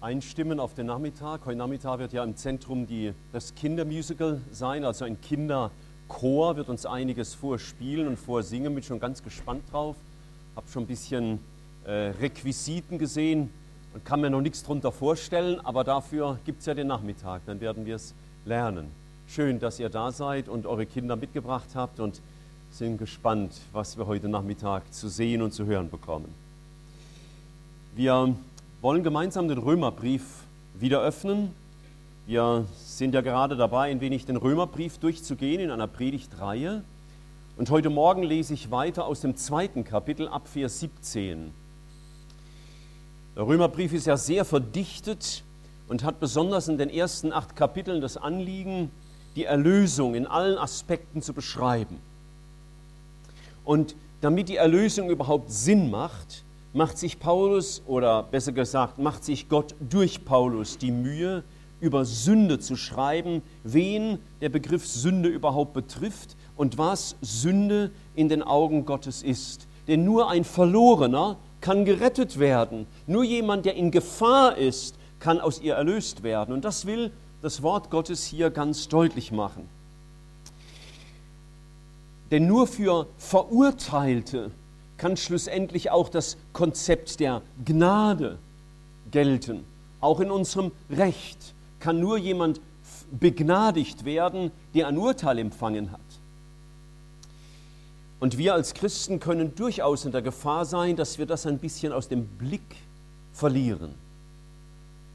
einstimmen auf den Nachmittag. Heute Nachmittag wird ja im Zentrum die, das Kindermusical sein, also ein Kinderchor wird uns einiges vorspielen und vorsingen. Bin schon ganz gespannt drauf. Habe schon ein bisschen äh, Requisiten gesehen und kann mir noch nichts darunter vorstellen, aber dafür gibt es ja den Nachmittag, dann werden wir es lernen. Schön, dass ihr da seid und eure Kinder mitgebracht habt und sind gespannt, was wir heute Nachmittag zu sehen und zu hören bekommen. Wir wollen gemeinsam den Römerbrief wieder öffnen. Wir sind ja gerade dabei, ein wenig den Römerbrief durchzugehen in einer Predigtreihe. Und heute Morgen lese ich weiter aus dem zweiten Kapitel ab Vers 17. Der Römerbrief ist ja sehr verdichtet und hat besonders in den ersten acht Kapiteln das Anliegen, die Erlösung in allen Aspekten zu beschreiben. Und damit die Erlösung überhaupt Sinn macht, macht sich Paulus, oder besser gesagt, macht sich Gott durch Paulus die Mühe, über Sünde zu schreiben, wen der Begriff Sünde überhaupt betrifft und was Sünde in den Augen Gottes ist. Denn nur ein Verlorener kann gerettet werden. Nur jemand, der in Gefahr ist, kann aus ihr erlöst werden. Und das will das Wort Gottes hier ganz deutlich machen. Denn nur für Verurteilte kann schlussendlich auch das Konzept der Gnade gelten. Auch in unserem Recht kann nur jemand begnadigt werden, der ein Urteil empfangen hat. Und wir als Christen können durchaus in der Gefahr sein, dass wir das ein bisschen aus dem Blick verlieren.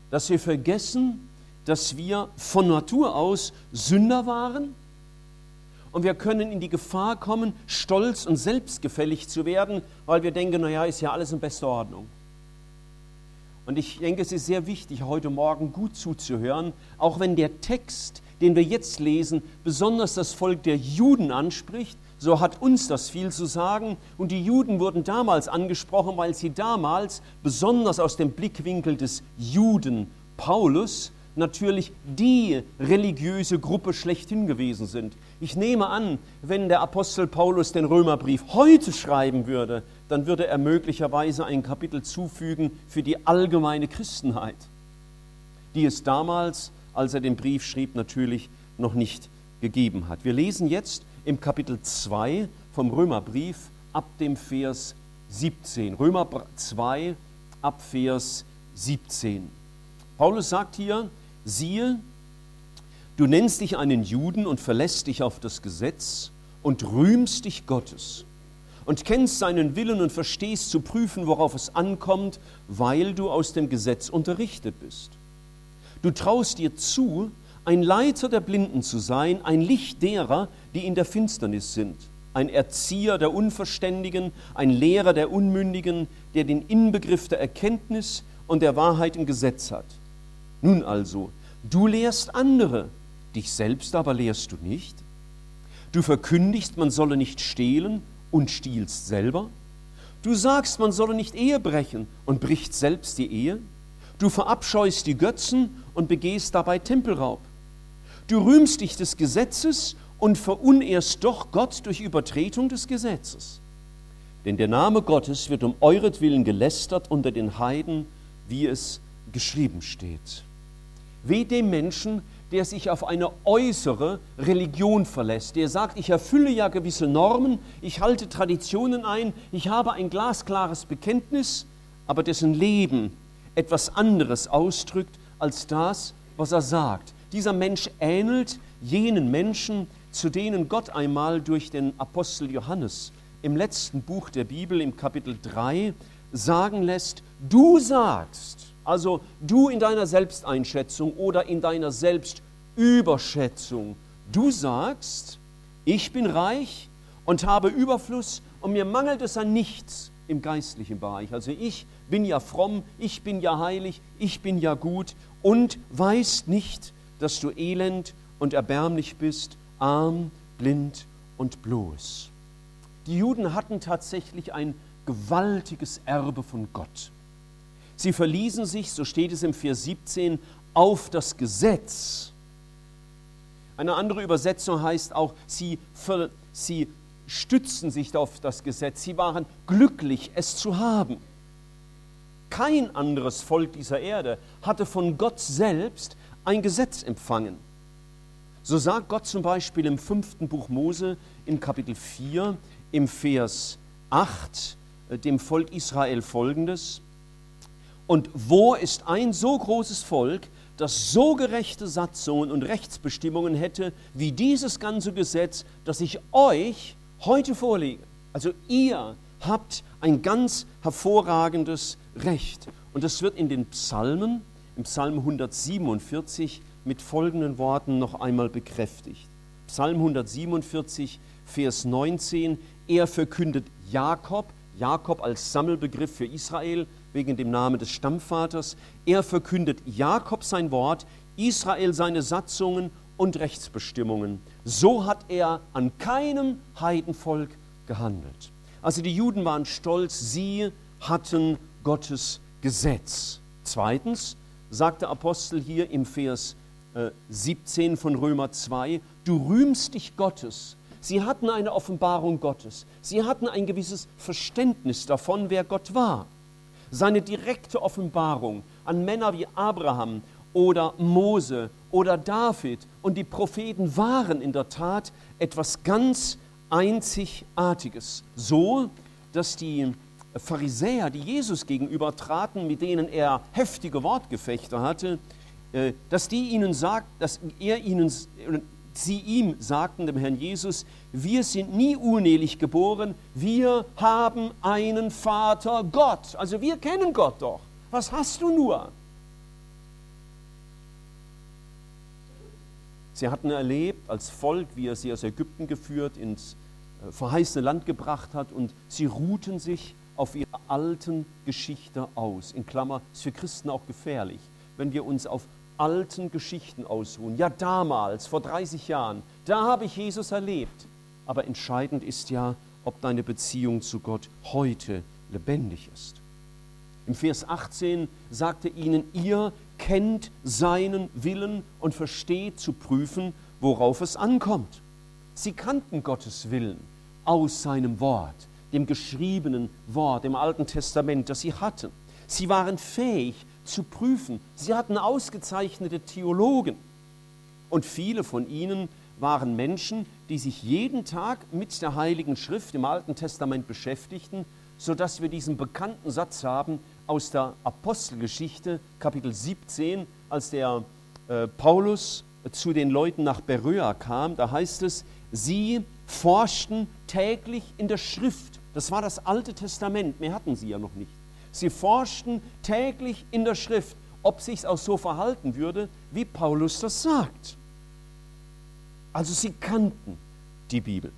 Dass wir vergessen, dass wir von Natur aus Sünder waren und wir können in die Gefahr kommen, stolz und selbstgefällig zu werden, weil wir denken, naja, ist ja alles in bester Ordnung. Und ich denke, es ist sehr wichtig, heute Morgen gut zuzuhören, auch wenn der Text, den wir jetzt lesen, besonders das Volk der Juden anspricht, so hat uns das viel zu sagen. Und die Juden wurden damals angesprochen, weil sie damals, besonders aus dem Blickwinkel des Juden Paulus, natürlich die religiöse Gruppe schlechthin gewesen sind. Ich nehme an, wenn der Apostel Paulus den Römerbrief heute schreiben würde, dann würde er möglicherweise ein Kapitel zufügen für die allgemeine Christenheit, die es damals, als er den Brief schrieb, natürlich noch nicht gegeben hat. Wir lesen jetzt im Kapitel 2 vom Römerbrief ab dem Vers 17. Römer 2 ab Vers 17. Paulus sagt hier, siehe, du nennst dich einen Juden und verlässt dich auf das Gesetz und rühmst dich Gottes und kennst seinen Willen und verstehst zu prüfen, worauf es ankommt, weil du aus dem Gesetz unterrichtet bist. Du traust dir zu, ein Leiter der Blinden zu sein, ein Licht derer, die in der Finsternis sind, ein Erzieher der Unverständigen, ein Lehrer der Unmündigen, der den Inbegriff der Erkenntnis und der Wahrheit im Gesetz hat. Nun also, du lehrst andere, dich selbst aber lehrst du nicht. Du verkündigst, man solle nicht stehlen und stiehlst selber. Du sagst, man solle nicht Ehe brechen und bricht selbst die Ehe. Du verabscheust die Götzen und begehst dabei Tempelraub. Du rühmst dich des Gesetzes und verunehrst doch Gott durch Übertretung des Gesetzes. Denn der Name Gottes wird um euretwillen gelästert unter den Heiden, wie es geschrieben steht. Weh dem Menschen, der sich auf eine äußere Religion verlässt, der sagt, ich erfülle ja gewisse Normen, ich halte Traditionen ein, ich habe ein glasklares Bekenntnis, aber dessen Leben etwas anderes ausdrückt als das, was er sagt. Dieser Mensch ähnelt jenen Menschen, zu denen Gott einmal durch den Apostel Johannes im letzten Buch der Bibel im Kapitel 3 sagen lässt, du sagst, also du in deiner Selbsteinschätzung oder in deiner Selbstüberschätzung, du sagst, ich bin reich und habe Überfluss und mir mangelt es an nichts im geistlichen Bereich. Also ich bin ja fromm, ich bin ja heilig, ich bin ja gut und weißt nicht, dass du elend und erbärmlich bist, arm, blind und bloß. Die Juden hatten tatsächlich ein gewaltiges Erbe von Gott. Sie verließen sich, so steht es im Vers 17, auf das Gesetz. Eine andere Übersetzung heißt auch, sie, sie stützten sich auf das Gesetz. Sie waren glücklich, es zu haben. kein anderes Volk dieser Erde hatte von Gott selbst ein Gesetz empfangen. So sagt Gott zum Beispiel im fünften Buch Mose in Kapitel 4 im Vers 8 äh, dem Volk Israel folgendes. Und wo ist ein so großes Volk, das so gerechte Satzungen und Rechtsbestimmungen hätte, wie dieses ganze Gesetz, das ich euch heute vorlege? Also ihr habt ein ganz hervorragendes Recht. Und das wird in den Psalmen, im Psalm 147, mit folgenden Worten noch einmal bekräftigt. Psalm 147, Vers 19. Er verkündet Jakob, Jakob als Sammelbegriff für Israel, wegen dem Namen des Stammvaters. Er verkündet Jakob sein Wort, Israel seine Satzungen und Rechtsbestimmungen. So hat er an keinem Heidenvolk gehandelt. Also die Juden waren stolz, sie hatten Gottes Gesetz. Zweitens sagt der Apostel hier im Vers 17 äh, von Römer 2, du rühmst dich Gottes. Sie hatten eine Offenbarung Gottes. Sie hatten ein gewisses Verständnis davon, wer Gott war. Seine direkte Offenbarung an Männer wie Abraham oder Mose oder David und die Propheten waren in der Tat etwas ganz Einzigartiges. So, dass die Pharisäer, die Jesus gegenüber traten, mit denen er heftige Wortgefechte hatte, äh, dass die ihnen sagt, dass er ihnen, sie ihm sagten, dem Herrn Jesus, wir sind nie unehelich geboren, wir haben einen Vater Gott. Also wir kennen Gott doch. Was hast du nur? Sie hatten erlebt als Volk, wie er sie aus Ägypten geführt, ins äh, verheißene Land gebracht hat und sie ruhten sich auf ihrer alten Geschichte aus. In Klammer, ist für Christen auch gefährlich, wenn wir uns auf alten Geschichten ausruhen. Ja, damals, vor 30 Jahren, da habe ich Jesus erlebt. Aber entscheidend ist ja, ob deine Beziehung zu Gott heute lebendig ist. Im Vers 18 sagte ihnen, ihr kennt seinen Willen und versteht zu prüfen, worauf es ankommt. Sie kannten Gottes Willen aus seinem Wort, dem geschriebenen Wort im Alten Testament, das sie hatten. Sie waren fähig, zu prüfen. Sie hatten ausgezeichnete Theologen und viele von ihnen waren Menschen, die sich jeden Tag mit der Heiligen Schrift im Alten Testament beschäftigten, sodass wir diesen bekannten Satz haben aus der Apostelgeschichte, Kapitel 17, als der äh, Paulus zu den Leuten nach Beröa kam. Da heißt es, sie forschten täglich in der Schrift. Das war das Alte Testament, mehr hatten sie ja noch nicht. Sie forschten täglich in der Schrift, ob sich auch so verhalten würde, wie Paulus das sagt. Also sie kannten die Bibel.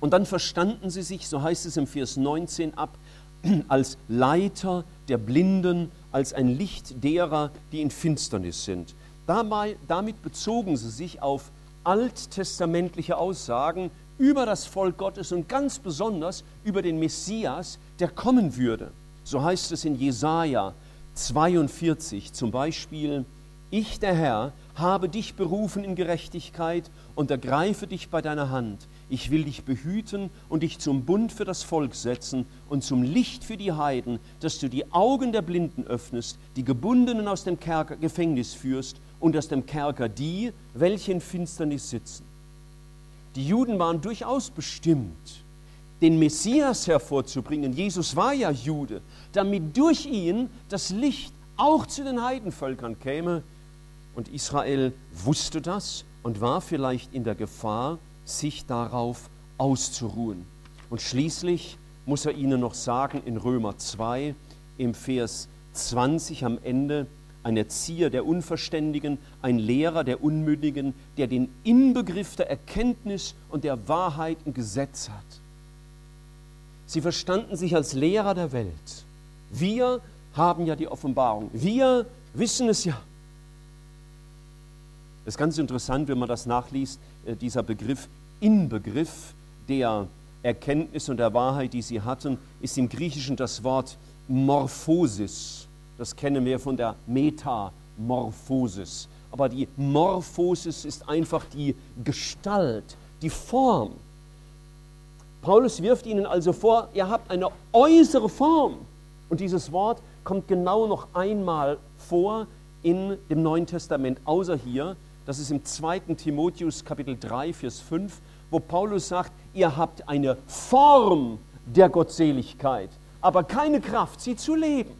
Und dann verstanden sie sich, so heißt es im Vers 19 ab, als Leiter der Blinden, als ein Licht derer, die in Finsternis sind. Dabei, damit bezogen sie sich auf alttestamentliche Aussagen über das Volk Gottes und ganz besonders über den Messias, der kommen würde. So heißt es in Jesaja 42 zum Beispiel: Ich, der Herr, habe dich berufen in Gerechtigkeit und ergreife dich bei deiner Hand. Ich will dich behüten und dich zum Bund für das Volk setzen und zum Licht für die Heiden, dass du die Augen der Blinden öffnest, die Gebundenen aus dem Kerker, Gefängnis führst und aus dem Kerker die, welche in Finsternis sitzen. Die Juden waren durchaus bestimmt, den Messias hervorzubringen. Jesus war ja Jude, damit durch ihn das Licht auch zu den Heidenvölkern käme. Und Israel wusste das und war vielleicht in der Gefahr, sich darauf auszuruhen. Und schließlich muss er ihnen noch sagen in Römer 2 im Vers 20 am Ende, ein Erzieher der Unverständigen, ein Lehrer der Unmündigen, der den Inbegriff der Erkenntnis und der Wahrheit im Gesetz hat. Sie verstanden sich als Lehrer der Welt. Wir haben ja die Offenbarung. Wir wissen es ja. Es ist ganz interessant, wenn man das nachliest, äh, dieser Begriff Inbegriff der Erkenntnis und der Wahrheit, die sie hatten, ist im Griechischen das Wort Morphosis. Das kennen wir von der Metamorphosis. Aber die Morphosis ist einfach die Gestalt, die Form. Paulus wirft ihnen also vor, ihr habt eine äußere Form Und dieses Wort kommt genau noch einmal vor in dem Neuen Testament, außer hier, das ist im 2. Timotheus Kapitel 3, Vers 5, wo Paulus sagt, ihr habt eine Form der Gottseligkeit, aber keine Kraft, sie zu leben.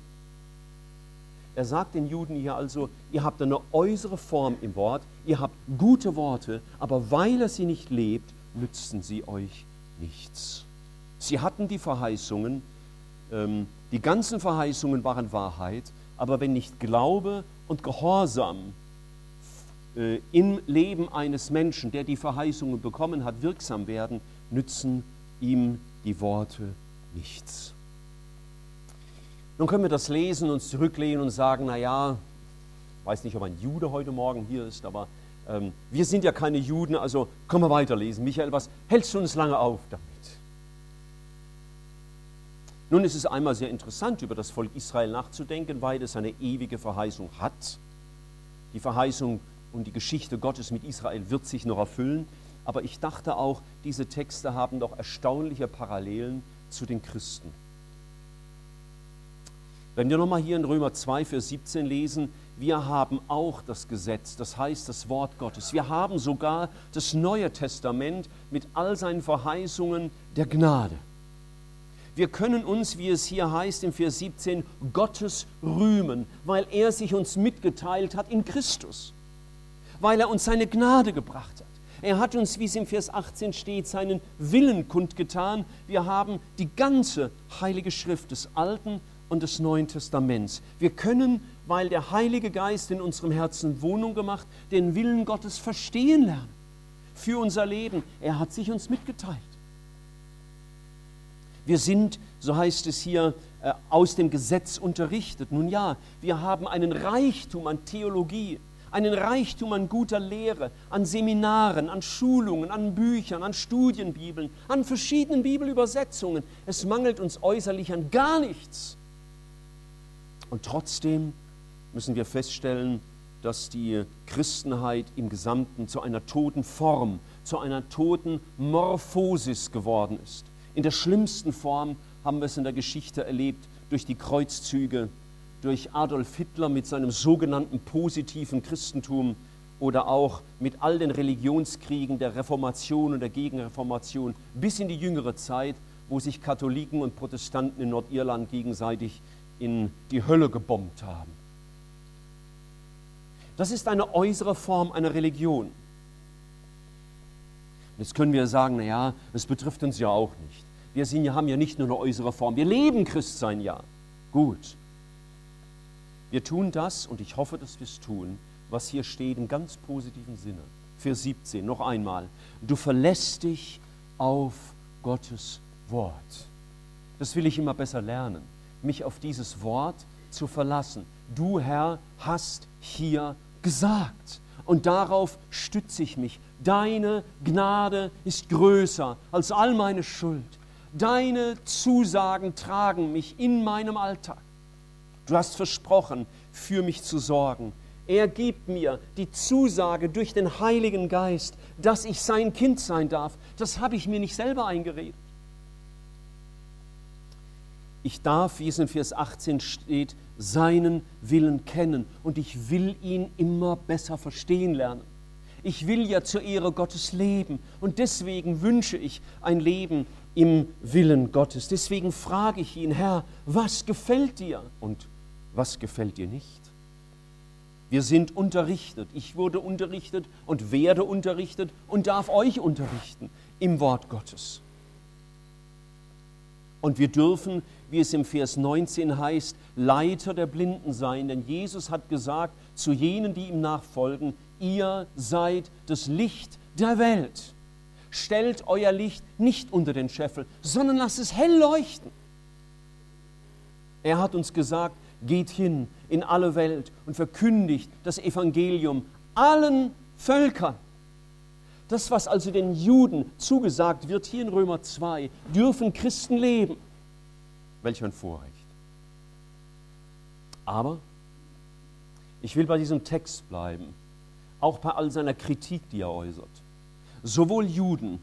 Er sagt den Juden hier also, ihr habt eine äußere Form im Wort, ihr habt gute Worte, aber weil er sie nicht lebt, nützen sie euch nichts. Sie hatten die Verheißungen, ähm, die ganzen Verheißungen waren Wahrheit, aber wenn nicht Glaube und Gehorsam äh, im Leben eines Menschen, der die Verheißungen bekommen hat, wirksam werden, nützen ihm die Worte nichts. Nun können wir das lesen, uns zurücklehnen und sagen, naja, ich weiß nicht, ob ein Jude heute Morgen hier ist, aber ähm, wir sind ja keine Juden, also können wir weiterlesen. Michael, was hältst du uns lange auf damit? Nun ist es einmal sehr interessant, über das Volk Israel nachzudenken, weil es eine ewige Verheißung hat. Die Verheißung und die Geschichte Gottes mit Israel wird sich noch erfüllen. Aber ich dachte auch, diese Texte haben doch erstaunliche Parallelen zu den Christen. Wenn wir nochmal hier in Römer 2, Vers 17 lesen, wir haben auch das Gesetz, das heißt das Wort Gottes. Wir haben sogar das Neue Testament mit all seinen Verheißungen der Gnade. Wir können uns, wie es hier heißt im Vers 17, Gottes rühmen, weil er sich uns mitgeteilt hat in Christus weil er uns seine Gnade gebracht hat. Er hat uns, wie es im Vers 18 steht, seinen Willen kundgetan. Wir haben die ganze Heilige Schrift des Alten und des Neuen Testaments. Wir können, weil der Heilige Geist in unserem Herzen Wohnung gemacht, den Willen Gottes verstehen lernen für unser Leben. Er hat sich uns mitgeteilt. Wir sind, so heißt es hier, äh, aus dem Gesetz unterrichtet. Nun ja, wir haben einen Reichtum an Theologie einen Reichtum an guter Lehre, an Seminaren, an Schulungen, an Büchern, an Studienbibeln, an verschiedenen Bibelübersetzungen. Es mangelt uns äußerlich an gar nichts. Und trotzdem müssen wir feststellen, dass die Christenheit im Gesamten zu einer toten Form, zu einer toten Morphosis geworden ist. In der schlimmsten Form haben wir es in der Geschichte erlebt durch die Kreuzzüge durch Adolf Hitler mit seinem sogenannten positiven Christentum oder auch mit all den Religionskriegen der Reformation und der Gegenreformation bis in die jüngere Zeit, wo sich Katholiken und Protestanten in Nordirland gegenseitig in die Hölle gebombt haben. Das ist eine äußere Form einer Religion. Jetzt können wir sagen, naja, es betrifft uns ja auch nicht. Wir sind, haben ja nicht nur eine äußere Form, wir leben Christsein ja. Gut, wir tun das, und ich hoffe, dass wir es tun, was hier steht im ganz positiven Sinne. Vers 17, noch einmal. Du verlässt dich auf Gottes Wort. Das will ich immer besser lernen, mich auf dieses Wort zu verlassen. Du, Herr, hast hier gesagt. Und darauf stütze ich mich. Deine Gnade ist größer als all meine Schuld. Deine Zusagen tragen mich in meinem Alltag. Du hast versprochen, für mich zu sorgen. Er gibt mir die Zusage durch den Heiligen Geist, dass ich sein Kind sein darf. Das habe ich mir nicht selber eingeredet. Ich darf, wie es in Vers 18 steht, seinen Willen kennen und ich will ihn immer besser verstehen lernen. Ich will ja zur Ehre Gottes leben und deswegen wünsche ich ein Leben im Willen Gottes. Deswegen frage ich ihn, Herr, was gefällt dir? Und was gefällt dir nicht? Wir sind unterrichtet. Ich wurde unterrichtet und werde unterrichtet und darf euch unterrichten im Wort Gottes. Und wir dürfen, wie es im Vers 19 heißt, Leiter der Blinden sein, denn Jesus hat gesagt zu jenen, die ihm nachfolgen, ihr seid das Licht der Welt. Stellt euer Licht nicht unter den Scheffel, sondern lasst es hell leuchten. Er hat uns gesagt, geht hin in alle Welt und verkündigt das Evangelium allen Völkern. Das, was also den Juden zugesagt wird, hier in Römer 2, dürfen Christen leben. Welch ein Vorrecht. Aber ich will bei diesem Text bleiben, auch bei all seiner Kritik, die er äußert. Sowohl Juden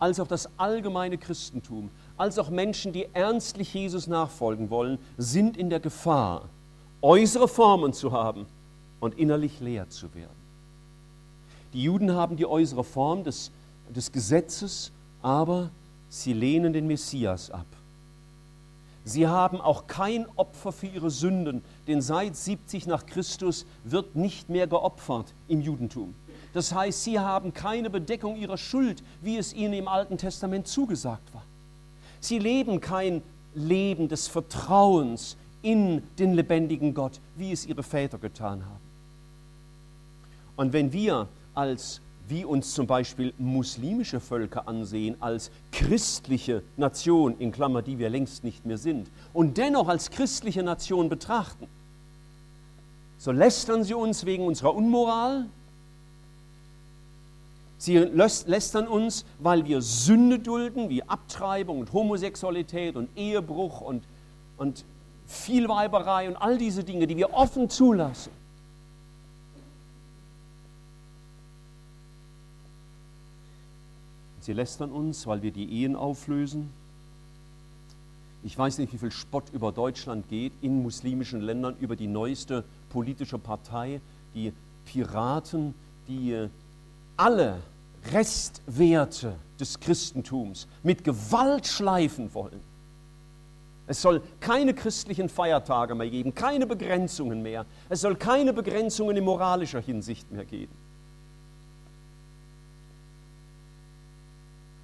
als auch das allgemeine Christentum als auch Menschen, die ernstlich Jesus nachfolgen wollen, sind in der Gefahr, äußere Formen zu haben und innerlich leer zu werden. Die Juden haben die äußere Form des, des Gesetzes, aber sie lehnen den Messias ab. Sie haben auch kein Opfer für ihre Sünden, denn seit 70 nach Christus wird nicht mehr geopfert im Judentum. Das heißt, sie haben keine Bedeckung ihrer Schuld, wie es ihnen im Alten Testament zugesagt war. Sie leben kein Leben des Vertrauens in den lebendigen Gott, wie es ihre Väter getan haben. Und wenn wir als wie uns zum Beispiel muslimische Völker ansehen, als christliche Nation, in Klammer, die wir längst nicht mehr sind, und dennoch als christliche Nation betrachten, so lästern sie uns wegen unserer Unmoral, Sie lästern uns, weil wir Sünde dulden, wie Abtreibung und Homosexualität und Ehebruch und, und Vielweiberei und all diese Dinge, die wir offen zulassen. Sie lästern uns, weil wir die Ehen auflösen. Ich weiß nicht, wie viel Spott über Deutschland geht in muslimischen Ländern über die neueste politische Partei, die Piraten, die alle Restwerte des Christentums mit Gewalt schleifen wollen. Es soll keine christlichen Feiertage mehr geben, keine Begrenzungen mehr. Es soll keine Begrenzungen in moralischer Hinsicht mehr geben.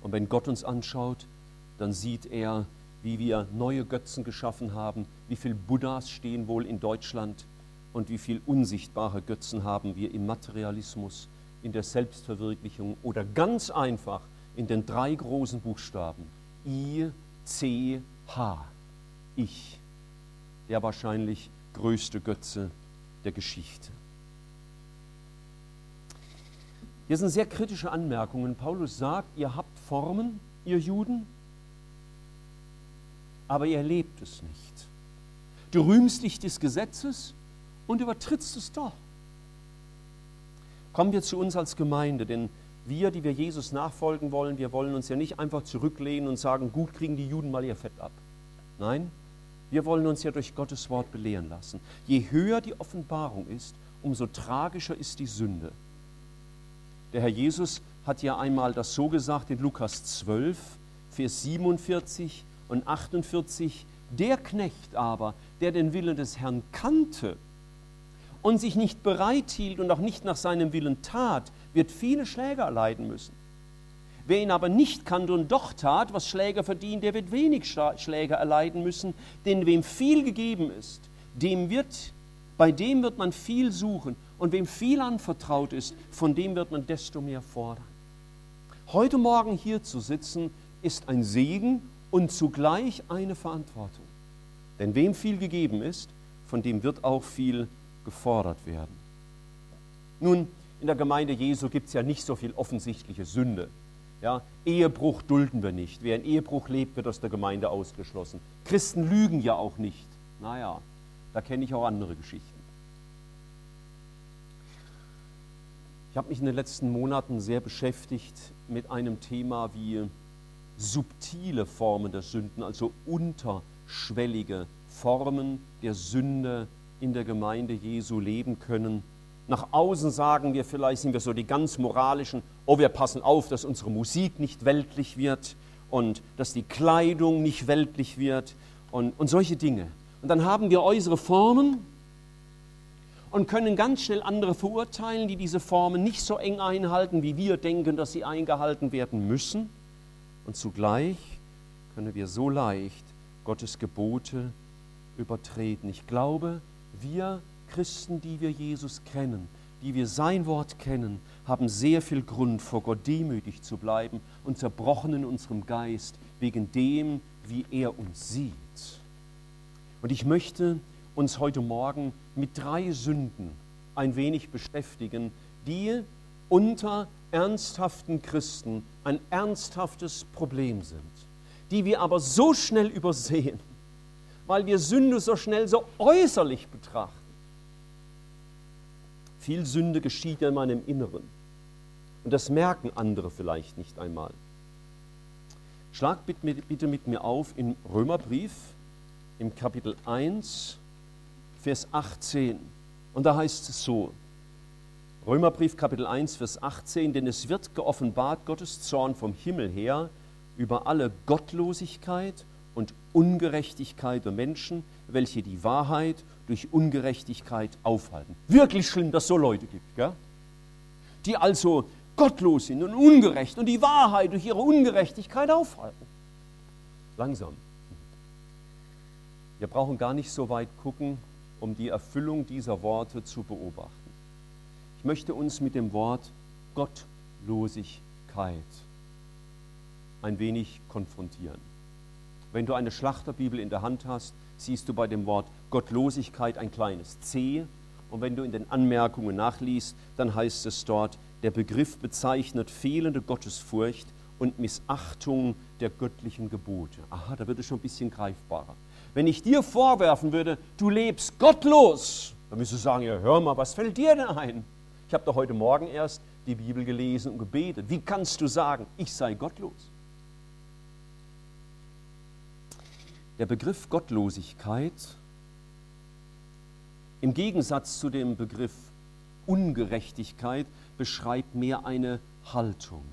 Und wenn Gott uns anschaut, dann sieht er, wie wir neue Götzen geschaffen haben, wie viele Buddhas stehen wohl in Deutschland und wie viele unsichtbare Götzen haben wir im Materialismus, in der Selbstverwirklichung oder ganz einfach in den drei großen Buchstaben I, C, H. Ich, der wahrscheinlich größte Götze der Geschichte. Hier sind sehr kritische Anmerkungen. Paulus sagt, ihr habt Formen, ihr Juden, aber ihr lebt es nicht. Du rühmst dich des Gesetzes und übertrittst es doch. Kommen wir zu uns als Gemeinde, denn wir, die wir Jesus nachfolgen wollen, wir wollen uns ja nicht einfach zurücklehnen und sagen, gut kriegen die Juden mal ihr Fett ab. Nein, wir wollen uns ja durch Gottes Wort belehren lassen. Je höher die Offenbarung ist, umso tragischer ist die Sünde. Der Herr Jesus hat ja einmal das so gesagt in Lukas 12, Vers 47 und 48. Der Knecht aber, der den Willen des Herrn kannte und sich nicht bereit hielt und auch nicht nach seinem Willen tat, wird viele Schläge erleiden müssen. Wer ihn aber nicht kannte und doch tat, was Schläge verdient, der wird wenig Schläge erleiden müssen, denn wem viel gegeben ist, dem wird, bei dem wird man viel suchen und wem viel anvertraut ist, von dem wird man desto mehr fordern. Heute Morgen hier zu sitzen, ist ein Segen und zugleich eine Verantwortung. Denn wem viel gegeben ist, von dem wird auch viel gefordert werden. Nun, in der Gemeinde Jesu gibt es ja nicht so viel offensichtliche Sünde. Ja, Ehebruch dulden wir nicht. Wer in Ehebruch lebt, wird aus der Gemeinde ausgeschlossen. Christen lügen ja auch nicht. Naja, da kenne ich auch andere Geschichten. Ich habe mich in den letzten Monaten sehr beschäftigt mit einem Thema wie subtile Formen der Sünden, also unterschwellige Formen der Sünde in der Gemeinde Jesu leben können. Nach außen sagen wir vielleicht, sind wir so die ganz moralischen, oh, wir passen auf, dass unsere Musik nicht weltlich wird und dass die Kleidung nicht weltlich wird und, und solche Dinge. Und dann haben wir äußere Formen und können ganz schnell andere verurteilen, die diese Formen nicht so eng einhalten, wie wir denken, dass sie eingehalten werden müssen. Und zugleich können wir so leicht Gottes Gebote übertreten. Ich glaube, wir Christen, die wir Jesus kennen, die wir sein Wort kennen, haben sehr viel Grund, vor Gott demütig zu bleiben und zerbrochen in unserem Geist wegen dem, wie er uns sieht. Und ich möchte uns heute Morgen mit drei Sünden ein wenig beschäftigen, die unter ernsthaften Christen ein ernsthaftes Problem sind, die wir aber so schnell übersehen weil wir Sünde so schnell so äußerlich betrachten. Viel Sünde geschieht in meinem Inneren. Und das merken andere vielleicht nicht einmal. Schlag bitte mit mir auf im Römerbrief, im Kapitel 1, Vers 18. Und da heißt es so, Römerbrief Kapitel 1, Vers 18, denn es wird geoffenbart Gottes Zorn vom Himmel her über alle Gottlosigkeit und Ungerechtigkeit der Menschen, welche die Wahrheit durch Ungerechtigkeit aufhalten. Wirklich schlimm, dass es so Leute gibt, gell? die also gottlos sind und ungerecht und die Wahrheit durch ihre Ungerechtigkeit aufhalten. Langsam. Wir brauchen gar nicht so weit gucken, um die Erfüllung dieser Worte zu beobachten. Ich möchte uns mit dem Wort Gottlosigkeit ein wenig konfrontieren. Wenn du eine Schlachterbibel in der Hand hast, siehst du bei dem Wort Gottlosigkeit ein kleines C. Und wenn du in den Anmerkungen nachliest, dann heißt es dort, der Begriff bezeichnet fehlende Gottesfurcht und Missachtung der göttlichen Gebote. Aha, da wird es schon ein bisschen greifbarer. Wenn ich dir vorwerfen würde, du lebst gottlos, dann müsstest du sagen, ja, hör mal, was fällt dir denn ein? Ich habe doch heute Morgen erst die Bibel gelesen und gebetet. Wie kannst du sagen, ich sei gottlos? Der Begriff Gottlosigkeit im Gegensatz zu dem Begriff Ungerechtigkeit beschreibt mehr eine Haltung.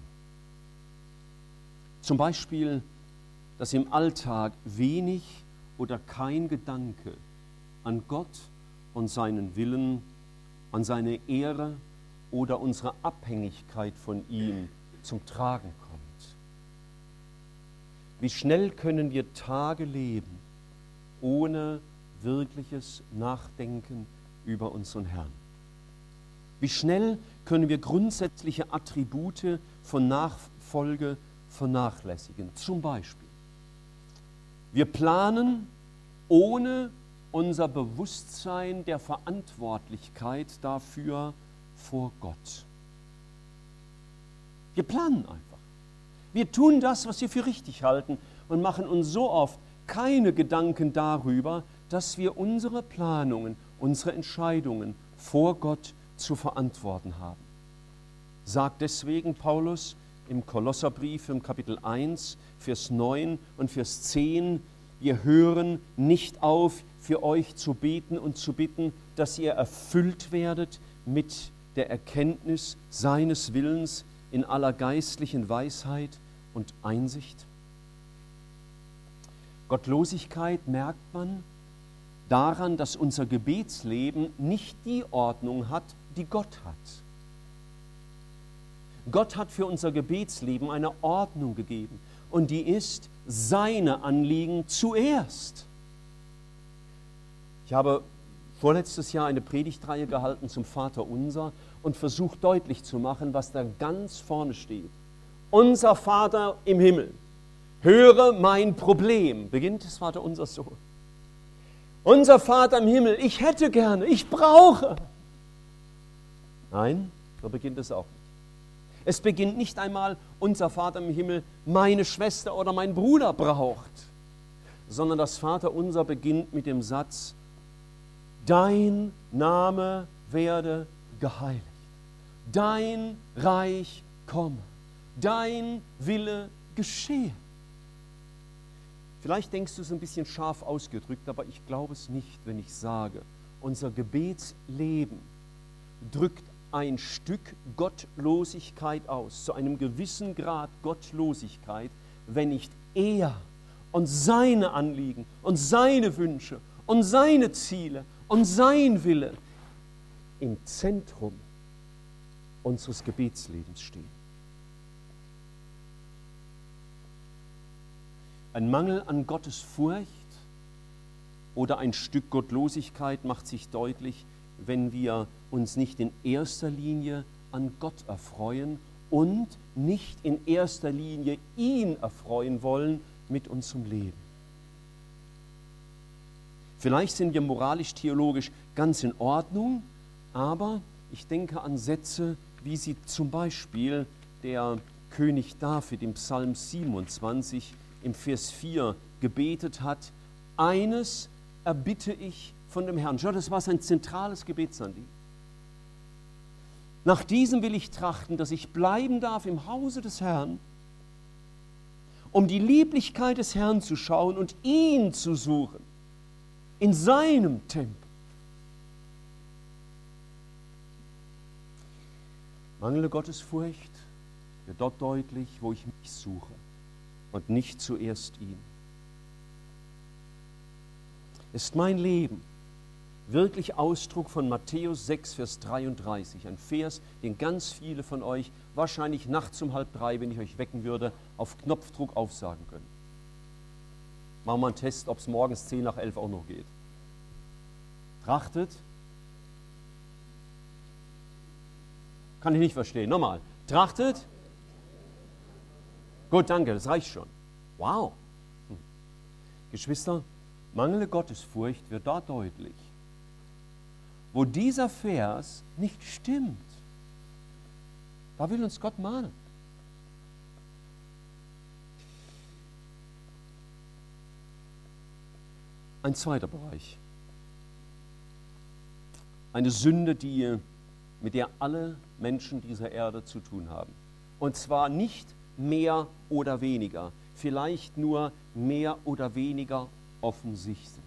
Zum Beispiel, dass im Alltag wenig oder kein Gedanke an Gott und seinen Willen, an seine Ehre oder unsere Abhängigkeit von ihm zum Tragen kommt. Wie schnell können wir Tage leben ohne wirkliches Nachdenken über unseren Herrn? Wie schnell können wir grundsätzliche Attribute von Nachfolge vernachlässigen? Zum Beispiel, wir planen ohne unser Bewusstsein der Verantwortlichkeit dafür vor Gott. Wir planen einfach. Wir tun das, was wir für richtig halten und machen uns so oft keine Gedanken darüber, dass wir unsere Planungen, unsere Entscheidungen vor Gott zu verantworten haben. Sagt deswegen Paulus im Kolosserbrief im Kapitel 1, Vers 9 und Vers 10, wir hören nicht auf, für euch zu beten und zu bitten, dass ihr erfüllt werdet mit der Erkenntnis seines Willens in aller geistlichen Weisheit und Einsicht? Gottlosigkeit merkt man daran, dass unser Gebetsleben nicht die Ordnung hat, die Gott hat. Gott hat für unser Gebetsleben eine Ordnung gegeben und die ist seine Anliegen zuerst. Ich habe vorletztes Jahr eine Predigtreihe gehalten zum Vater Unser und versucht deutlich zu machen, was da ganz vorne steht. Unser Vater im Himmel, höre mein Problem. Beginnt das Vater Unser so. Unser Vater im Himmel, ich hätte gerne, ich brauche. Nein, so beginnt es auch nicht. Es beginnt nicht einmal, unser Vater im Himmel, meine Schwester oder mein Bruder braucht, sondern das Vater unser beginnt mit dem Satz, dein Name werde geheiligt, dein Reich komme, dein Wille geschehe. Vielleicht denkst du es ein bisschen scharf ausgedrückt, aber ich glaube es nicht, wenn ich sage, unser Gebetsleben drückt ein Stück Gottlosigkeit aus, zu einem gewissen Grad Gottlosigkeit, wenn nicht er und seine Anliegen und seine Wünsche und seine Ziele und sein Wille im Zentrum unseres Gebetslebens stehen. Ein Mangel an Gottes Furcht oder ein Stück Gottlosigkeit macht sich deutlich, wenn wir uns nicht in erster Linie an Gott erfreuen und nicht in erster Linie ihn erfreuen wollen mit unserem Leben. Vielleicht sind wir moralisch-theologisch ganz in Ordnung, aber ich denke an Sätze, wie sie zum Beispiel der König David im Psalm 27 im Vers 4 gebetet hat. Eines erbitte ich von dem Herrn. Schau, das war sein zentrales Gebetsanliegen. Nach diesem will ich trachten, dass ich bleiben darf im Hause des Herrn um die Lieblichkeit des Herrn zu schauen und ihn zu suchen, in seinem Tempel. Mangelnde Gottesfurcht wird dort deutlich, wo ich mich suche und nicht zuerst ihn. Ist mein Leben wirklich Ausdruck von Matthäus 6, Vers 33. Ein Vers, den ganz viele von euch wahrscheinlich nachts um halb drei, wenn ich euch wecken würde, auf Knopfdruck aufsagen können. Machen wir einen Test, ob es morgens 10 nach 11 auch noch geht. Trachtet. Kann ich nicht verstehen. Nochmal. Trachtet. Gut, danke, das reicht schon. Wow. Hm. Geschwister, mangelnde Gottesfurcht wird da deutlich wo dieser Vers nicht stimmt. Da will uns Gott mahnen. Ein zweiter Bereich. Eine Sünde, die, mit der alle Menschen dieser Erde zu tun haben. Und zwar nicht mehr oder weniger, vielleicht nur mehr oder weniger offensichtlich.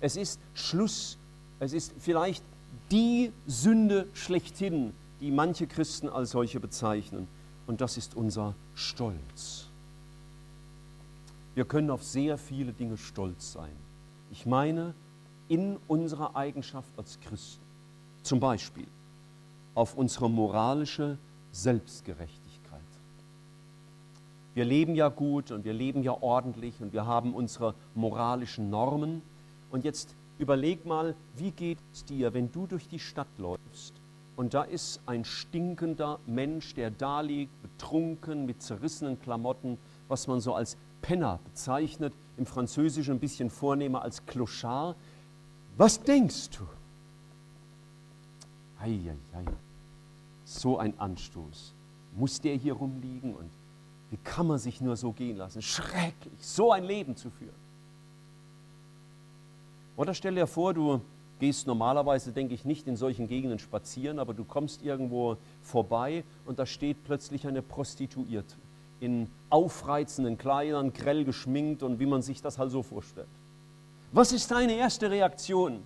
Es ist Schluss es ist vielleicht die Sünde schlechthin, die manche Christen als solche bezeichnen. Und das ist unser Stolz. Wir können auf sehr viele Dinge stolz sein. Ich meine, in unserer Eigenschaft als Christen. Zum Beispiel auf unsere moralische Selbstgerechtigkeit. Wir leben ja gut und wir leben ja ordentlich und wir haben unsere moralischen Normen. Und jetzt Überleg mal, wie geht es dir, wenn du durch die Stadt läufst und da ist ein stinkender Mensch, der da liegt, betrunken, mit zerrissenen Klamotten, was man so als Penner bezeichnet, im Französischen ein bisschen vornehmer als Clochard. Was denkst du? Eieiei, so ein Anstoß. Muss der hier rumliegen und wie kann man sich nur so gehen lassen? Schrecklich, so ein Leben zu führen. Oder stell dir vor, du gehst normalerweise, denke ich, nicht in solchen Gegenden spazieren, aber du kommst irgendwo vorbei und da steht plötzlich eine Prostituierte in aufreizenden Kleidern, grell geschminkt und wie man sich das halt so vorstellt. Was ist deine erste Reaktion?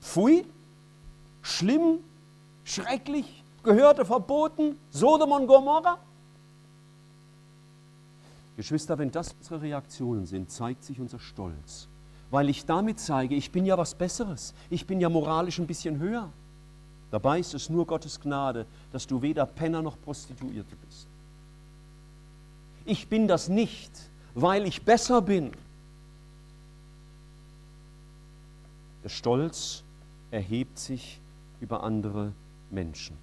Pfui? Schlimm? Schrecklich? Gehörte verboten? Sodom und Gomorra? Geschwister, wenn das unsere Reaktionen sind, zeigt sich unser Stolz weil ich damit zeige, ich bin ja was Besseres, ich bin ja moralisch ein bisschen höher. Dabei ist es nur Gottes Gnade, dass du weder Penner noch Prostituierte bist. Ich bin das nicht, weil ich besser bin. Der Stolz erhebt sich über andere Menschen.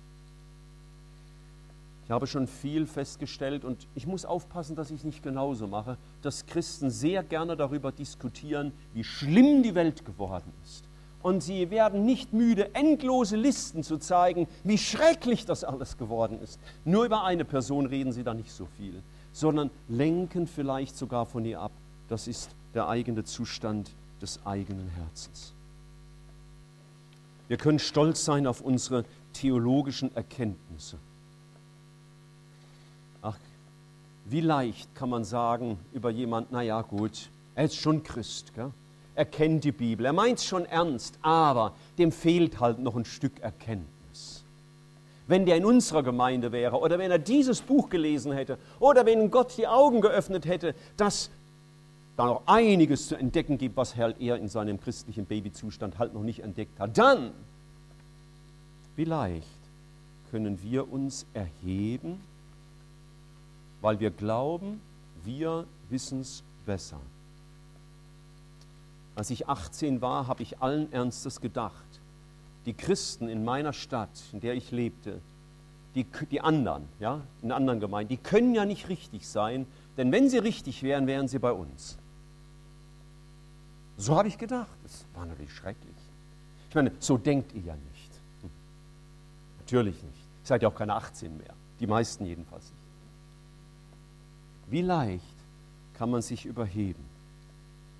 Ich habe schon viel festgestellt und ich muss aufpassen, dass ich es nicht genauso mache, dass Christen sehr gerne darüber diskutieren, wie schlimm die Welt geworden ist. Und sie werden nicht müde, endlose Listen zu zeigen, wie schrecklich das alles geworden ist. Nur über eine Person reden sie da nicht so viel, sondern lenken vielleicht sogar von ihr ab. Das ist der eigene Zustand des eigenen Herzens. Wir können stolz sein auf unsere theologischen Erkenntnisse. Wie leicht kann man sagen über jemanden, naja gut, er ist schon Christ, gell? er kennt die Bibel, er meint es schon ernst, aber dem fehlt halt noch ein Stück Erkenntnis. Wenn der in unserer Gemeinde wäre oder wenn er dieses Buch gelesen hätte oder wenn Gott die Augen geöffnet hätte, dass da noch einiges zu entdecken gibt, was halt er in seinem christlichen Babyzustand halt noch nicht entdeckt hat, dann, wie leicht können wir uns erheben weil wir glauben, wir wissen es besser. Als ich 18 war, habe ich allen Ernstes gedacht, die Christen in meiner Stadt, in der ich lebte, die, die anderen, ja, in anderen Gemeinden, die können ja nicht richtig sein, denn wenn sie richtig wären, wären sie bei uns. So habe ich gedacht. Das war natürlich schrecklich. Ich meine, so denkt ihr ja nicht. Natürlich nicht. Ihr seid ja auch keine 18 mehr. Die meisten jedenfalls nicht. Wie leicht kann man sich überheben?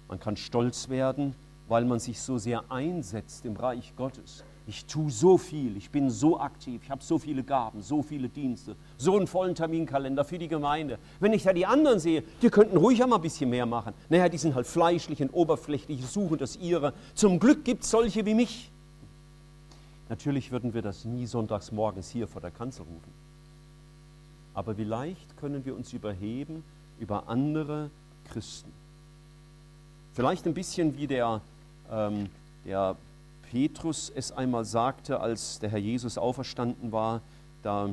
Man kann stolz werden, weil man sich so sehr einsetzt im Reich Gottes. Ich tue so viel, ich bin so aktiv, ich habe so viele Gaben, so viele Dienste, so einen vollen Terminkalender für die Gemeinde. Wenn ich da die anderen sehe, die könnten ruhig auch mal ein bisschen mehr machen. Naja, die sind halt fleischlich und oberflächlich, suchen das ihre. Zum Glück gibt es solche wie mich. Natürlich würden wir das nie sonntags morgens hier vor der Kanzel rufen. Aber vielleicht können wir uns überheben über andere Christen. Vielleicht ein bisschen wie der, ähm, der Petrus es einmal sagte, als der Herr Jesus auferstanden war, da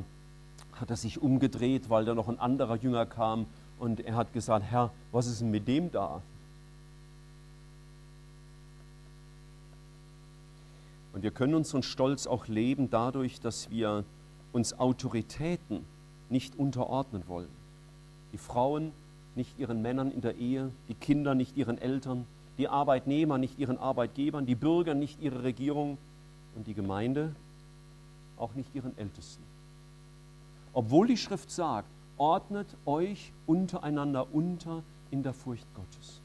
hat er sich umgedreht, weil da noch ein anderer Jünger kam und er hat gesagt, Herr, was ist denn mit dem da? Und wir können unseren Stolz auch leben dadurch, dass wir uns Autoritäten nicht unterordnen wollen. Die Frauen nicht ihren Männern in der Ehe, die Kinder nicht ihren Eltern, die Arbeitnehmer nicht ihren Arbeitgebern, die Bürger nicht ihre Regierung und die Gemeinde auch nicht ihren Ältesten. Obwohl die Schrift sagt, ordnet euch untereinander unter in der Furcht Gottes.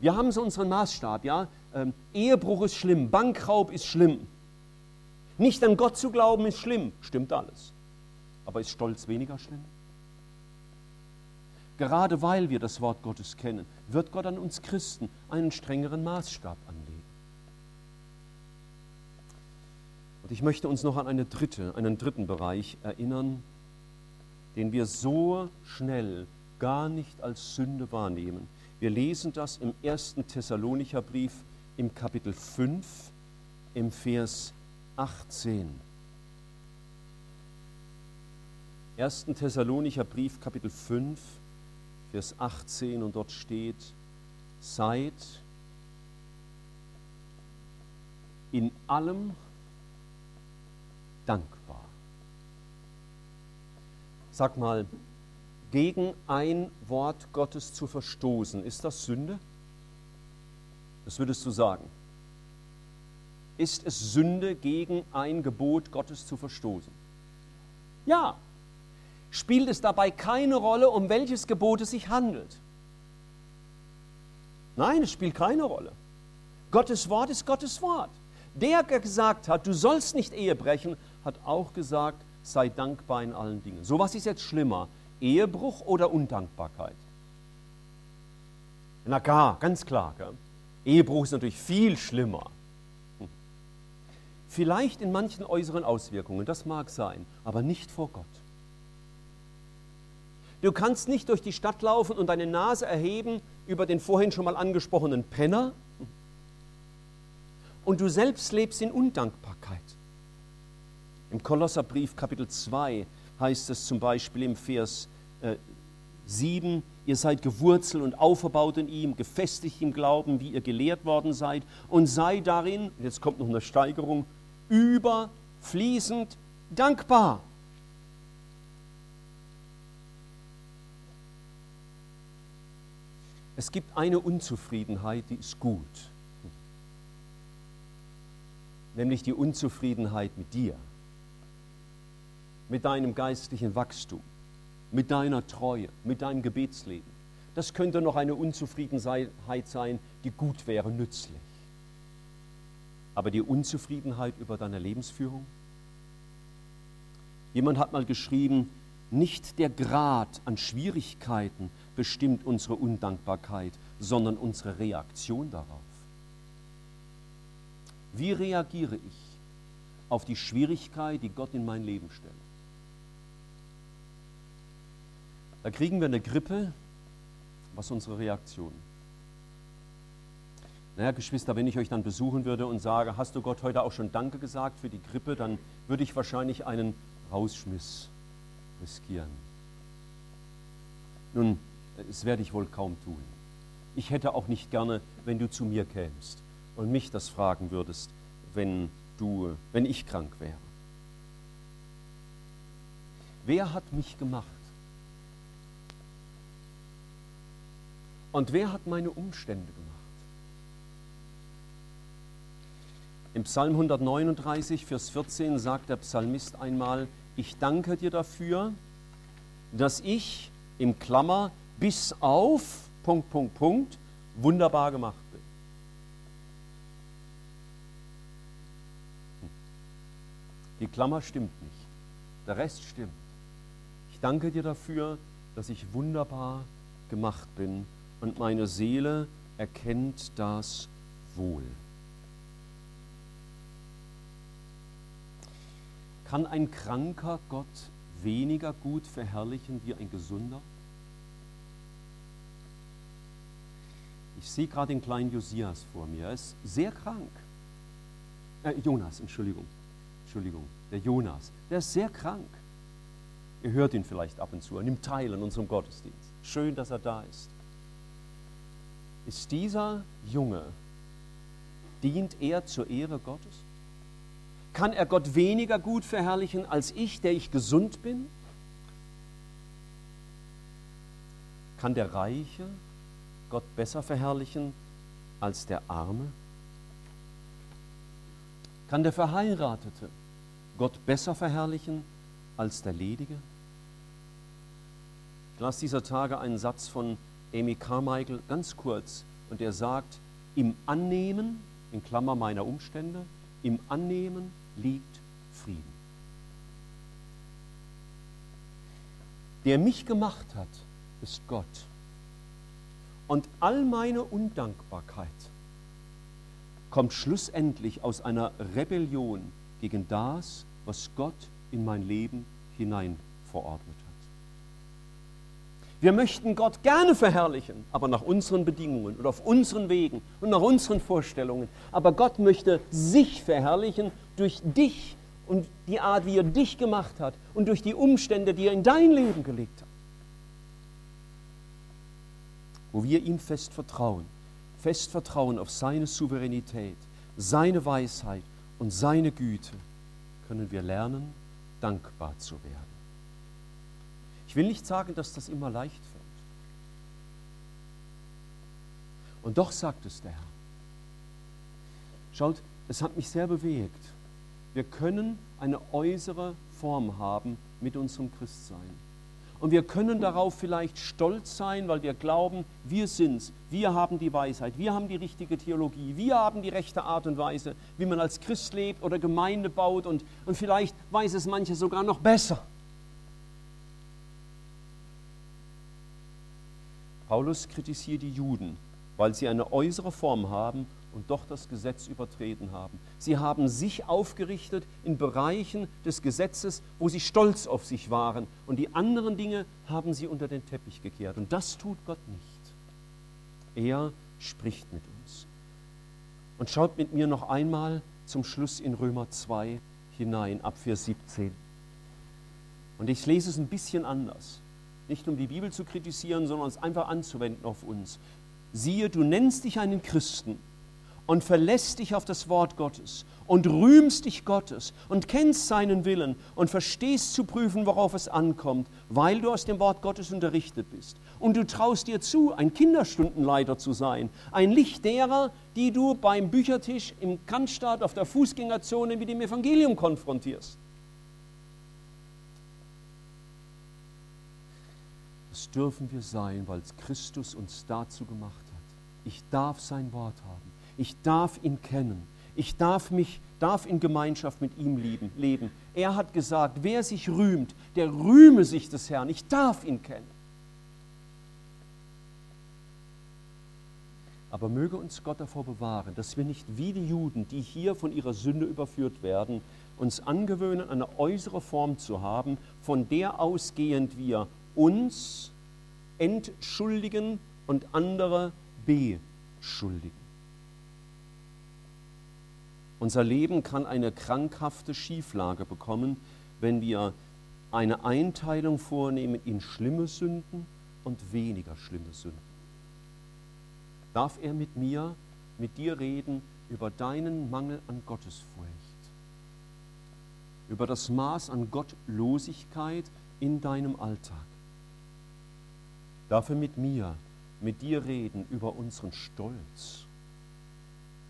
Wir haben so unseren Maßstab, ja. Ähm, Ehebruch ist schlimm, Bankraub ist schlimm. Nicht an Gott zu glauben ist schlimm, stimmt alles. Aber ist Stolz weniger schlimm? Gerade weil wir das Wort Gottes kennen, wird Gott an uns Christen einen strengeren Maßstab anlegen. Und ich möchte uns noch an eine dritte, einen dritten Bereich erinnern, den wir so schnell gar nicht als Sünde wahrnehmen. Wir lesen das im ersten Thessalonicher Brief im Kapitel 5 im Vers 18. 1. Thessalonicher Brief Kapitel 5 Vers 18 und dort steht, seid in allem dankbar. Sag mal, gegen ein Wort Gottes zu verstoßen, ist das Sünde? Das würdest du sagen. Ist es Sünde, gegen ein Gebot Gottes zu verstoßen? Ja, spielt es dabei keine Rolle, um welches Gebot es sich handelt. Nein, es spielt keine Rolle. Gottes Wort ist Gottes Wort. Der, der gesagt hat, du sollst nicht Ehe brechen, hat auch gesagt, sei dankbar in allen Dingen. So was ist jetzt schlimmer, Ehebruch oder Undankbarkeit? Na klar, ganz klar. Gell? Ehebruch ist natürlich viel schlimmer. Vielleicht in manchen äußeren Auswirkungen, das mag sein, aber nicht vor Gott. Du kannst nicht durch die Stadt laufen und deine Nase erheben über den vorhin schon mal angesprochenen Penner. Und du selbst lebst in Undankbarkeit. Im Kolosserbrief Kapitel 2 heißt es zum Beispiel im Vers äh, 7, ihr seid gewurzelt und aufgebaut in ihm, gefestigt im Glauben, wie ihr gelehrt worden seid, und sei darin, jetzt kommt noch eine Steigerung, überfließend dankbar. Es gibt eine Unzufriedenheit, die ist gut. Nämlich die Unzufriedenheit mit dir, mit deinem geistlichen Wachstum, mit deiner Treue, mit deinem Gebetsleben. Das könnte noch eine Unzufriedenheit sein, die gut wäre, nützlich. Aber die Unzufriedenheit über deine Lebensführung? Jemand hat mal geschrieben, nicht der Grad an Schwierigkeiten bestimmt unsere Undankbarkeit, sondern unsere Reaktion darauf. Wie reagiere ich auf die Schwierigkeit, die Gott in mein Leben stellt? Da kriegen wir eine Grippe. Was ist unsere Reaktion? Naja, Geschwister, wenn ich euch dann besuchen würde und sage, hast du Gott heute auch schon Danke gesagt für die Grippe, dann würde ich wahrscheinlich einen Rausschmiss riskieren. Nun, das werde ich wohl kaum tun. Ich hätte auch nicht gerne, wenn du zu mir kämst und mich das fragen würdest, wenn, du, wenn ich krank wäre. Wer hat mich gemacht? Und wer hat meine Umstände gemacht? Im Psalm 139, Vers 14 sagt der Psalmist einmal, ich danke dir dafür, dass ich im Klammer bis auf Punkt, Punkt, Punkt, wunderbar gemacht bin. Die Klammer stimmt nicht. Der Rest stimmt. Ich danke dir dafür, dass ich wunderbar gemacht bin und meine Seele erkennt das wohl. Kann ein kranker Gott weniger gut verherrlichen wie ein gesunder? Ich sehe gerade den kleinen Josias vor mir. Er ist sehr krank. Äh, Jonas, Entschuldigung. Entschuldigung, der Jonas. Der ist sehr krank. Ihr hört ihn vielleicht ab und zu. Er nimmt teil an unserem Gottesdienst. Schön, dass er da ist. Ist dieser Junge, dient er zur Ehre Gottes? Kann er Gott weniger gut verherrlichen als ich, der ich gesund bin? Kann der Reiche Gott besser verherrlichen als der Arme? Kann der Verheiratete Gott besser verherrlichen als der Ledige? Ich las dieser Tage einen Satz von Amy Carmichael ganz kurz und er sagt, im Annehmen, in Klammer meiner Umstände, im Annehmen liegt Frieden. Der mich gemacht hat, ist Gott. Und all meine Undankbarkeit kommt schlussendlich aus einer Rebellion gegen das, was Gott in mein Leben hinein verordnet hat. Wir möchten Gott gerne verherrlichen, aber nach unseren Bedingungen und auf unseren Wegen und nach unseren Vorstellungen. Aber Gott möchte sich verherrlichen durch dich und die Art, wie er dich gemacht hat und durch die Umstände, die er in dein Leben gelegt hat. Wo wir ihm fest vertrauen, fest vertrauen auf seine Souveränität, seine Weisheit und seine Güte, können wir lernen, dankbar zu werden. Ich will nicht sagen, dass das immer leicht fällt. Und doch sagt es der Herr. Schaut, es hat mich sehr bewegt. Wir können eine äußere Form haben mit unserem Christsein. Und wir können darauf vielleicht stolz sein, weil wir glauben, wir sind's, wir haben die Weisheit, wir haben die richtige Theologie, wir haben die rechte Art und Weise, wie man als Christ lebt oder Gemeinde baut und, und vielleicht weiß es manche sogar noch besser. Paulus kritisiert die Juden, weil sie eine äußere Form haben und doch das Gesetz übertreten haben. Sie haben sich aufgerichtet in Bereichen des Gesetzes, wo sie stolz auf sich waren. Und die anderen Dinge haben sie unter den Teppich gekehrt. Und das tut Gott nicht. Er spricht mit uns. Und schaut mit mir noch einmal zum Schluss in Römer 2 hinein, ab Vers 17. Und ich lese es ein bisschen anders. Nicht um die Bibel zu kritisieren, sondern es einfach anzuwenden auf uns. Siehe, du nennst dich einen Christen und verlässt dich auf das Wort Gottes und rühmst dich Gottes und kennst seinen Willen und verstehst zu prüfen, worauf es ankommt, weil du aus dem Wort Gottes unterrichtet bist. Und du traust dir zu, ein Kinderstundenleiter zu sein, ein Licht derer, die du beim Büchertisch im Kantstaat auf der Fußgängerzone mit dem Evangelium konfrontierst. Dürfen wir sein, weil Christus uns dazu gemacht hat. Ich darf sein Wort haben. Ich darf ihn kennen. Ich darf mich, darf in Gemeinschaft mit ihm lieben, leben. Er hat gesagt, wer sich rühmt, der rühme sich des Herrn. Ich darf ihn kennen. Aber möge uns Gott davor bewahren, dass wir nicht wie die Juden, die hier von ihrer Sünde überführt werden, uns angewöhnen, eine äußere Form zu haben, von der ausgehend wir uns entschuldigen und andere beschuldigen. Unser Leben kann eine krankhafte Schieflage bekommen, wenn wir eine Einteilung vornehmen in schlimme Sünden und weniger schlimme Sünden. Darf er mit mir, mit dir reden über deinen Mangel an Gottesfurcht, über das Maß an Gottlosigkeit in deinem Alltag? Darf er mit mir, mit dir reden über unseren Stolz,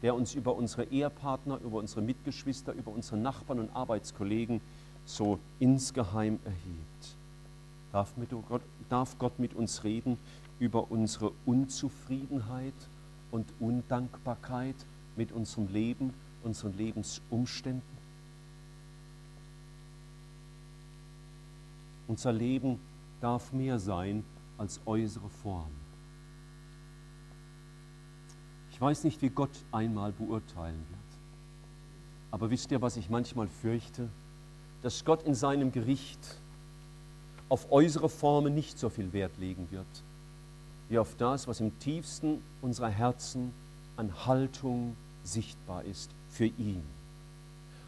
der uns über unsere Ehepartner, über unsere Mitgeschwister, über unsere Nachbarn und Arbeitskollegen so insgeheim erhebt. Darf, mit Gott, darf Gott mit uns reden über unsere Unzufriedenheit und Undankbarkeit mit unserem Leben, unseren Lebensumständen? Unser Leben darf mehr sein als äußere Form. Ich weiß nicht, wie Gott einmal beurteilen wird. Aber wisst ihr, was ich manchmal fürchte? Dass Gott in seinem Gericht auf äußere Formen nicht so viel Wert legen wird, wie auf das, was im tiefsten unserer Herzen an Haltung sichtbar ist für ihn.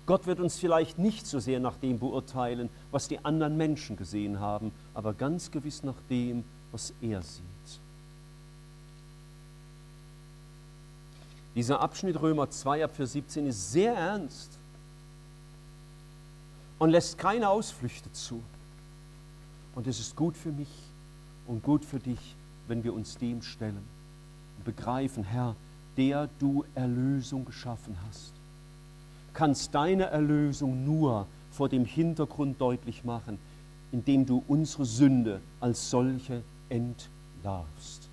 Gott wird uns vielleicht nicht so sehr nach dem beurteilen, was die anderen Menschen gesehen haben, aber ganz gewiss nach dem, was er sieht. Dieser Abschnitt Römer 2 ab Vers 17 ist sehr ernst und lässt keine Ausflüchte zu. Und es ist gut für mich und gut für dich, wenn wir uns dem stellen und begreifen, Herr, der du Erlösung geschaffen hast, kannst deine Erlösung nur vor dem Hintergrund deutlich machen, indem du unsere Sünde als solche entlarvst.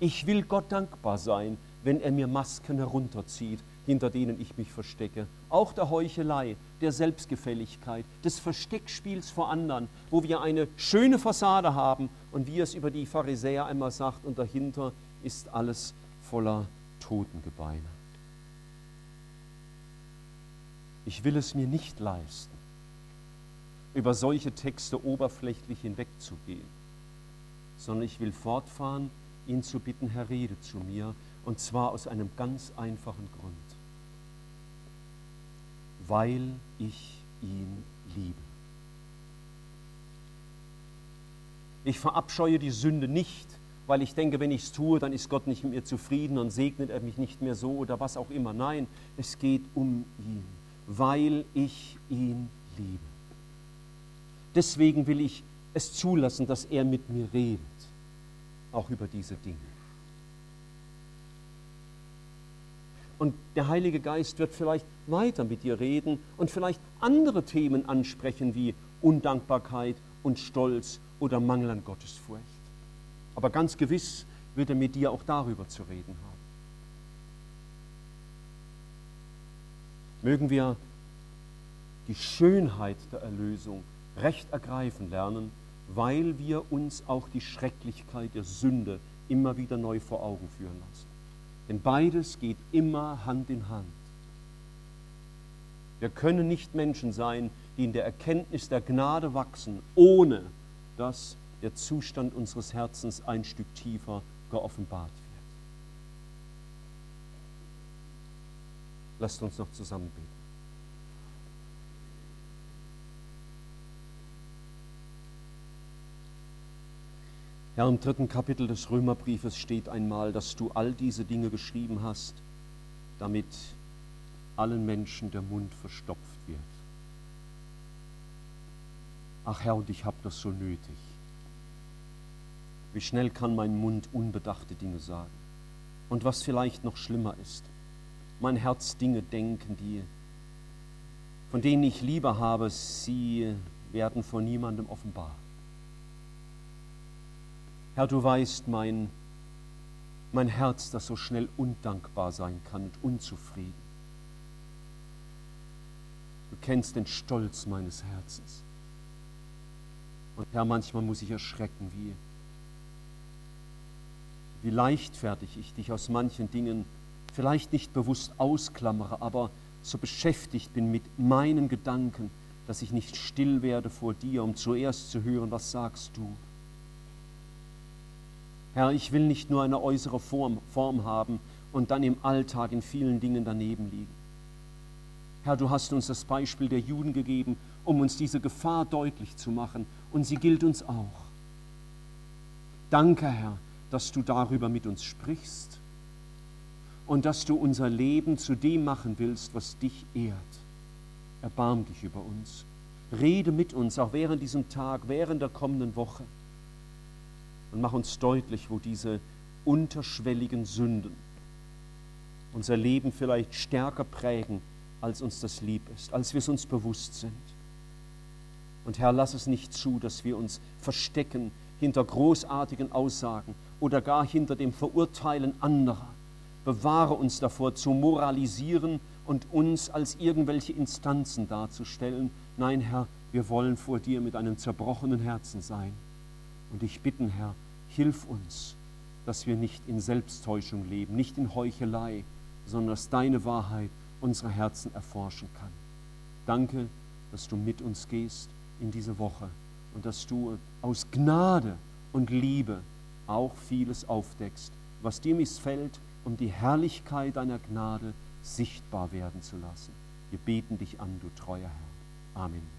Ich will Gott dankbar sein, wenn er mir Masken herunterzieht, hinter denen ich mich verstecke. Auch der Heuchelei, der Selbstgefälligkeit, des Versteckspiels vor anderen, wo wir eine schöne Fassade haben und wie es über die Pharisäer einmal sagt, und dahinter ist alles voller Totengebeine. Ich will es mir nicht leisten, über solche Texte oberflächlich hinwegzugehen, sondern ich will fortfahren, ihn zu bitten, Herr, rede zu mir, und zwar aus einem ganz einfachen Grund. Weil ich ihn liebe. Ich verabscheue die Sünde nicht, weil ich denke, wenn ich es tue, dann ist Gott nicht mit mir zufrieden und segnet er mich nicht mehr so oder was auch immer. Nein, es geht um ihn, weil ich ihn liebe. Deswegen will ich es zulassen, dass er mit mir redet, auch über diese Dinge. Und der Heilige Geist wird vielleicht weiter mit dir reden und vielleicht andere Themen ansprechen wie Undankbarkeit und Stolz oder Mangel an Gottesfurcht. Aber ganz gewiss wird er mit dir auch darüber zu reden haben. Mögen wir die Schönheit der Erlösung recht ergreifen lernen, weil wir uns auch die Schrecklichkeit der Sünde immer wieder neu vor Augen führen lassen. Denn beides geht immer Hand in Hand. Wir können nicht Menschen sein, die in der Erkenntnis der Gnade wachsen, ohne dass der Zustand unseres Herzens ein Stück tiefer geoffenbart wird. Lasst uns noch zusammen beten. Herr, im dritten Kapitel des Römerbriefes steht einmal, dass du all diese Dinge geschrieben hast, damit allen Menschen der Mund verstopft wird. Ach Herr, und ich habe das so nötig. Wie schnell kann mein Mund unbedachte Dinge sagen? Und was vielleicht noch schlimmer ist, mein Herz Dinge denken, die, von denen ich Liebe habe, sie werden von niemandem offenbar. Herr, du weißt mein, mein Herz, das so schnell undankbar sein kann und unzufrieden. Du kennst den Stolz meines Herzens. Und Herr, manchmal muss ich erschrecken, wie, wie leichtfertig ich dich aus manchen Dingen vielleicht nicht bewusst ausklammere, aber so beschäftigt bin mit meinen Gedanken, dass ich nicht still werde vor dir, um zuerst zu hören, was sagst du. Herr, ich will nicht nur eine äußere Form, Form haben und dann im Alltag in vielen Dingen daneben liegen. Herr, du hast uns das Beispiel der Juden gegeben, um uns diese Gefahr deutlich zu machen, und sie gilt uns auch. Danke, Herr, dass du darüber mit uns sprichst und dass du unser Leben zu dem machen willst, was dich ehrt. Erbarm dich über uns. Rede mit uns, auch während diesem Tag, während der kommenden Woche und mach uns deutlich, wo diese unterschwelligen Sünden unser Leben vielleicht stärker prägen, als uns das lieb ist, als wir es uns bewusst sind. Und Herr, lass es nicht zu, dass wir uns verstecken hinter großartigen Aussagen oder gar hinter dem Verurteilen anderer. Bewahre uns davor, zu moralisieren und uns als irgendwelche Instanzen darzustellen. Nein, Herr, wir wollen vor dir mit einem zerbrochenen Herzen sein. Und ich bitten, Herr, hilf uns, dass wir nicht in Selbsttäuschung leben, nicht in Heuchelei, sondern dass deine Wahrheit unsere Herzen erforschen kann. Danke, dass du mit uns gehst in diese Woche und dass du aus Gnade und Liebe auch vieles aufdeckst, was dir missfällt, um die Herrlichkeit deiner Gnade sichtbar werden zu lassen. Wir beten dich an, du treuer Herr. Amen.